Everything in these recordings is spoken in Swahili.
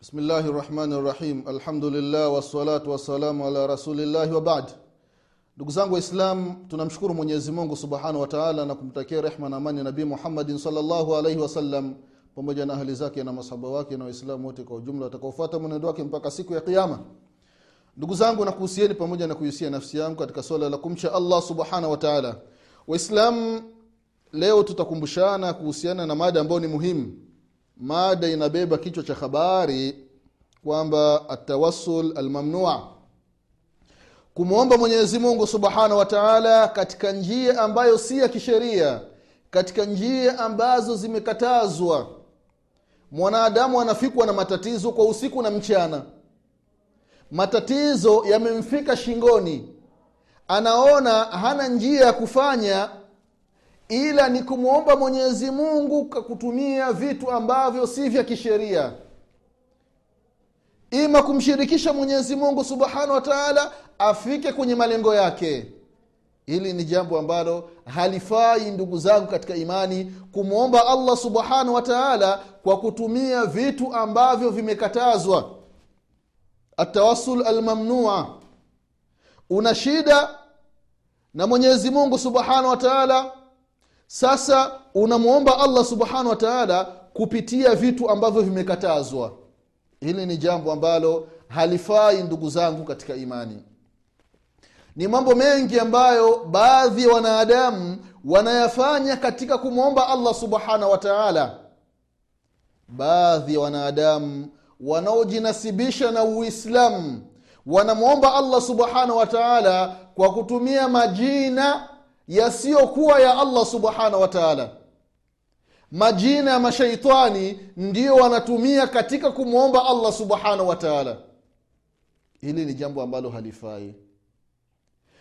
bismillahi rahmani لله والصلاة والسلام على رسول الله وبعد ndugu zangu waislam tunamshukuru mwenyezi mungu subhanahu wataala na kumtakia rehma na amani nabii muhammadin salllahu alaihi wasallam pamoja na ahli zake na masahaba wake na waislamu wote kwa ujumla watakaofuata mwenendo wake mpaka siku ya kiama ndugu zangu nakuhusieni pamoja na kuhusia nafsi yangu katika swala la kumcha allah subhanahu wataala waislam leo tutakumbushana kuhusiana na mada ambayo ni muhimu mada inabeba kichwa cha habari kwamba atawassul almamnua kumwomba mwenyezi mungu subhanahu wa taala katika njia ambayo si ya kisheria katika njia ambazo zimekatazwa. Mwanadamu anafikwa na matatizo kwa usiku na mchana. Matatizo yamemfika shingoni. Anaona hana njia ya kufanya ila ni kumwomba mwenyezi mungu kwa kutumia vitu ambavyo si vya kisheria. Ima kumshirikisha mwenyezi mungu subhanahu wa taala afike kwenye malengo yake. Hili ni jambo ambalo halifai ndugu zangu katika imani kumwomba allah subhanahu wa taala kwa kutumia vitu ambavyo vimekatazwa. Atawassul almamnua. Una shida na mwenyezi mungu subhanahu wa taala sasa unamwomba allah subhanahu wa taala kupitia vitu ambavyo vimekatazwa. Hili ni jambo ambalo halifai ndugu zangu katika imani. Ni mambo mengi ambayo baadhi ya wanadamu wanayafanya katika kumwomba allah subhanahu wa taala. Baadhi ya wanadamu wanaojinasibisha na uislamu wanamwomba allah subhanahu wa taala kwa kutumia majina yasiyokuwa ya allah subhanahu wa majina ya mashaitani ndiyo wanatumia katika kumwomba allah subhanahu wa taala. Hili ni jambo ambalo halifai.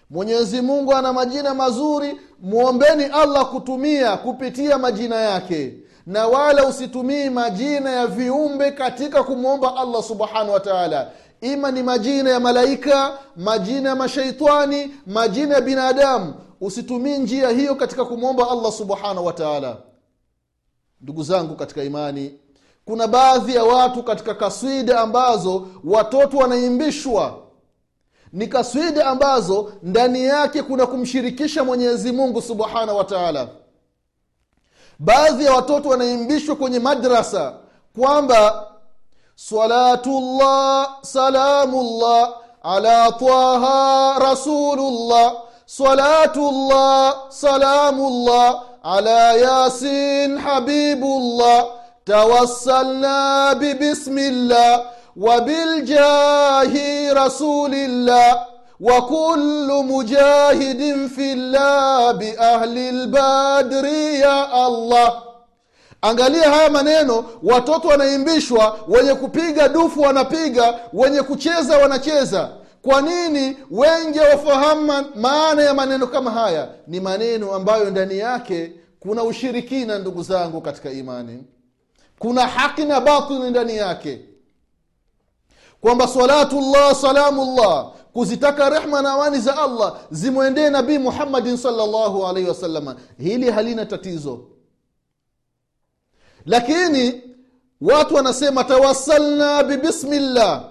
Mwenyezi mungu ana majina mazuri mwombeni allah kutumia kupitia majina yake. Na wala usitumii majina ya viumbe katika kumwomba allah subhanahu wa taala. Ima ni majina ya malaika majina ya mashaitani majina ya binadamu usitumii njia hiyo katika kumwomba allah subhanahu wa taala. Ndugu zangu katika imani kuna baadhi ya watu katika kaswida ambazo watoto wanaimbishwa. Ni kaswida ambazo ndani yake kuna kumshirikisha mwenyezi mungu subhanahu wa taala. Baadhi ya watoto wanaimbishwa kwenye madrasa kwamba salatullah salamullah ala taha rasulullah salatullah salamullah ala yasin habibullah tawassalna bibismillah وبالجاه رسول الله وكل مجاهد في الله بأهل البدر يا الله angalia haya maneno watoto wanaimbishwa wenye kupiga dufu wanapiga wenye kucheza wanacheza kwa nini wengi wafahamu maana ya maneno kama haya? Ni maneno ambayo ndani yake kuna ushirikina ndugu zangu katika imani. Kuna haki na batili ndani yake. Kwamba salatullah salamullah kuzitaka rehma na amani za allah zimwendee nabii muhammadin salllahu alaihi wasalama hili halina tatizo. Lakini watu wanasema tawassalna bibismillah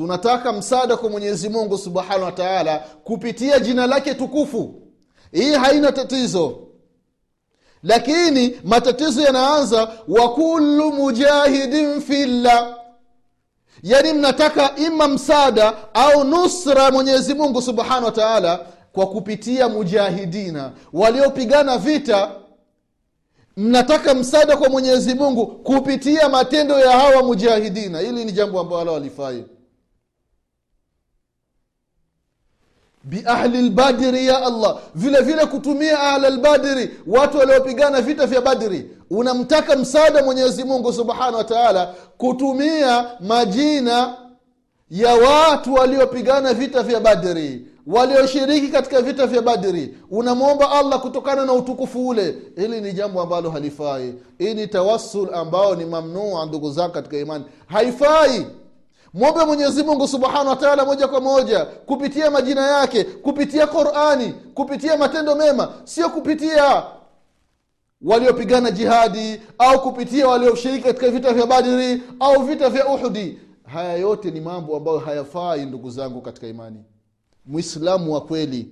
tunataka msaada kwa mwenyezi mungu subhanahu wa taala kupitia jina lake tukufu. Hii haina tatizo. Lakini matatizo yanaanza wa kullu mujahidin fillah. Yaani mnataka ima msaada au nusra mwenyezi mungu subhanahu wa taala kwa kupitia mujahidina waliopigana vita. Mnataka msaada kwa mwenyezi mungu kupitia matendo ya hawa mujahidina. Hili ni jambo ambalo walifai biahli lbadri ya allah. Vile vile kutumia ahla lbadri watu waliopigana vita vya badri. Unamtaka msaada mwenyezi mungu subhanahu wa taala kutumia majina ya watu waliopigana vita vya badri walioshiriki katika vita vya badri. Unamwomba allah kutokana na utukufu ule. Hili ni jambo ambalo halifai. Hii ni tawassul ambao ni mamnua ndugu zangu katika imani. Haifai mwombe mwenyezi mungu subhanahu wataala moja kwa moja kupitia majina yake kupitia qurani kupitia matendo mema sio kupitia waliopigana jihadi au kupitia walioshiriki katika vita vya badiri au vita vya uhudi haya yote ni mambo ambayo hayafai ndugu zangu katika imani. Mwislamu wa kweli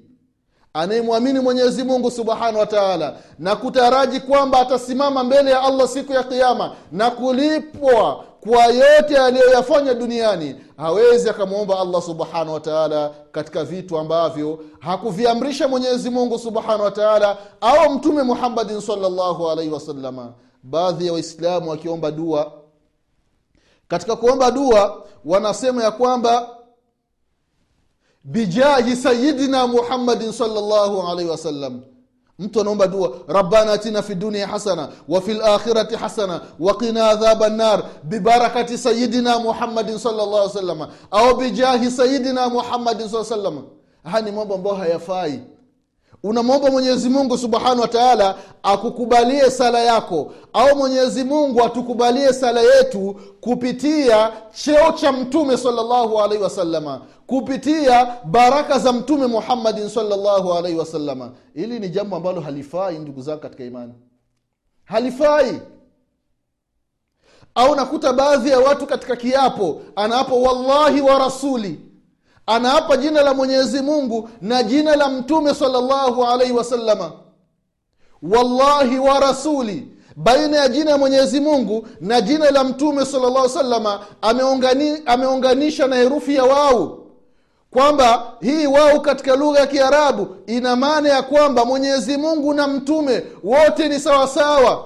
anayemwamini mwenyezi mungu subhanahu wa taala na kutaraji kwamba atasimama mbele ya allah siku ya kiama na kulipwa kwa yote aliyoyafanya duniani hawezi akamwomba allah subhanahu wa taala katika vitu ambavyo hakuviamrisha mwenyezi mungu subhanahu wa taala au mtume muhammadin salllahu alaihi wasalama baadhi ya waislamu wakiomba dua katika kuomba dua wanasema ya kwamba bijahi sayidina muhammadin salllahu alaihi wasallam mtu anaomba dua rabbana atina fi dunia hasana wa fi lakhirati hasana waqina adhaba nnar bibarakati sayidina muhammadin salllah salama au bijahi sayidina muhammadin saa salama haya ni mambo ambayo hayafai unamwomba mwenyezi mungu subhanahu wa taala akukubalie sala yako au mwenyezi mungu atukubalie sala yetu kupitia cheo cha mtume salllahu alaihi wasalama kupitia baraka za mtume muhammadin salllahu alaihi wasalama hili ni jambo ambalo halifai ndugu zangu katika imani. Halifai. Au nakuta baadhi ya watu katika kiapo anaapo wallahi wa rasuli anaapa jina la mwenyezi mungu na jina la mtume salllahu alaihi wasalama wallahi wa rasuli baina ya jina ya mwenyezi mungu na jina la mtume salllah salama ameungani, ameunganisha na herufi ya wau. Kwamba hii wau katika lugha ya kiarabu ina maana ya kwamba mwenyezi mungu na mtume wote ni sawasawa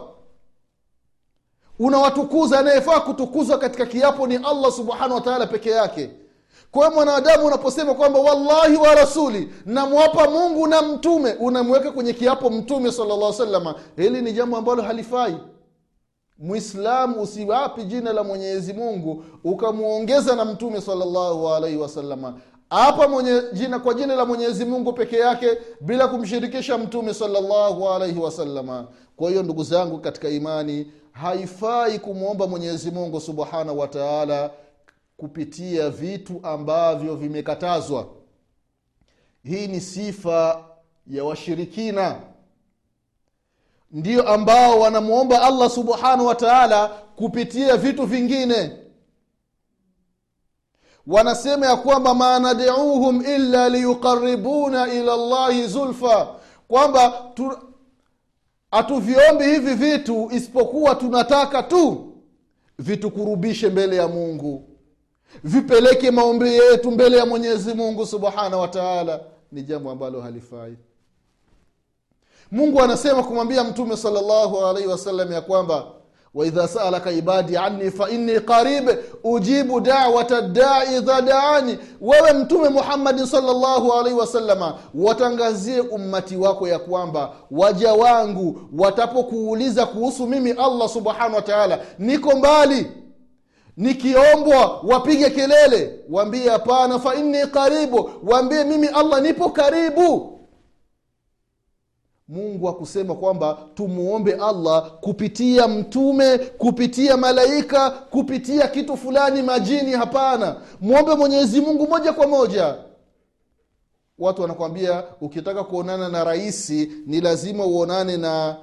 unawatukuza anayefaa kutukuzwa katika kiapo ni allah subhanahu wataala peke yake kwa mwanadamu unaposema kwamba wallahi wa rasuli namwapa mungu na mtume unamweka kwenye kiapo mtume salllah salama hili ni jambo ambalo halifai. Mwislamu usiwapi jina la mwenyezi mungu ukamwongeza na mtume salllahu alaihi wasalama hapa jina kwa jina la mwenyezi mungu peke yake bila kumshirikisha mtume salllahu alaihi wasalama kwa hiyo ndugu zangu katika imani haifai kumwomba mwenyezi mungu subhanahu wa taala kupitia vitu ambavyo vimekatazwa. Hii ni sifa ya washirikina. Ndio ambao wanamwomba allah subhanahu wa taala kupitia vitu vingine. Wanasema ya kwamba ma nadiuhum illa liyuqaribuna ila llahi zulfa. Kwamba hatuviombi hivi vitu isipokuwa tunataka tu vitukurubishe mbele ya mungu vipeleke maombi yetu mbele ya mwenyezi mungu subhanahu wa taala. Ni jambo ambalo halifai. Mungu anasema kumwambia mtume salllahu alaihi wasallam ya kwamba waidha salaka ibadi anni fainni qarib ujibu dawata dai idha daani. Wewe mtume muhammadin salllahu alaihi wasalama watangazie ummati wako ya kwamba waja wangu watapokuuliza kuhusu mimi allah subhanahu wa taala niko mbali nikiombwa wapige kelele waambie hapana fa inni karibu waambie mimi allah nipo karibu. Mungu akusema kwamba tumuombe allah kupitia mtume kupitia malaika kupitia kitu fulani majini hapana. Mwombe mwenyezi mungu moja kwa moja. Watu wanakwambia ukitaka kuonana na rahisi ni lazima uonane na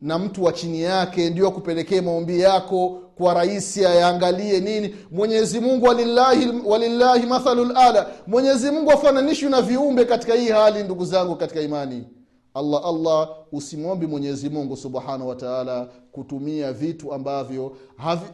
na mtu wa chini yake ndio akupelekee maombi yako kwa raisi ayaangalie nini? Mwenyezi mungu walillahi, walillahi mathalu lala mwenyezi mungu afananishwi na viumbe katika hii hali ndugu zangu katika imani. Allah allah usimwombi mwenyezi mungu subhanahu wa taala kutumia vitu ambavyo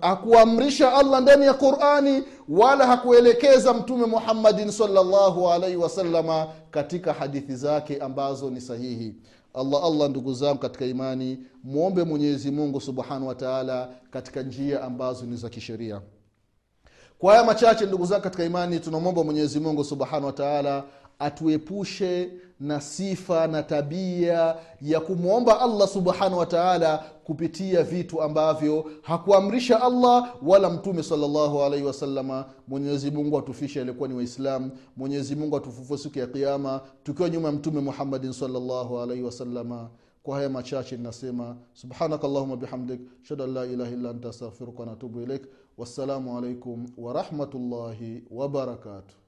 hakuamrisha allah ndani ya qurani wala hakuelekeza mtume muhammadin salllahu alaihi wasalama katika hadithi zake ambazo ni sahihi allah allah ndugu zangu katika imani mwombe mwenyezi mungu subhanahu wa taala katika njia ambazo ni za kisheria. Kwa haya machache ndugu zangu katika imani tunamwomba mwenyezi mungu subhanahu wa taala atuepushe na sifa na tabia ya kumwomba allah subhanahu wa taala kupitia vitu ambavyo hakuamrisha allah wala mtume salllahu alaihi wasalama mwenyezi atufishe aliokuwa ni waislamu mwenyezi mungu atufufue siku ya kiama tukiwa nyuma ya mtume muhammadin salllahu alaihi wasalama kwa haya machache ninasema subhanaka llahuma bihamdik shadu an la ilaha illa anta astaghfiruka wanatubu ilaik wassalamu alaikum warahmatullahi wabarakatuh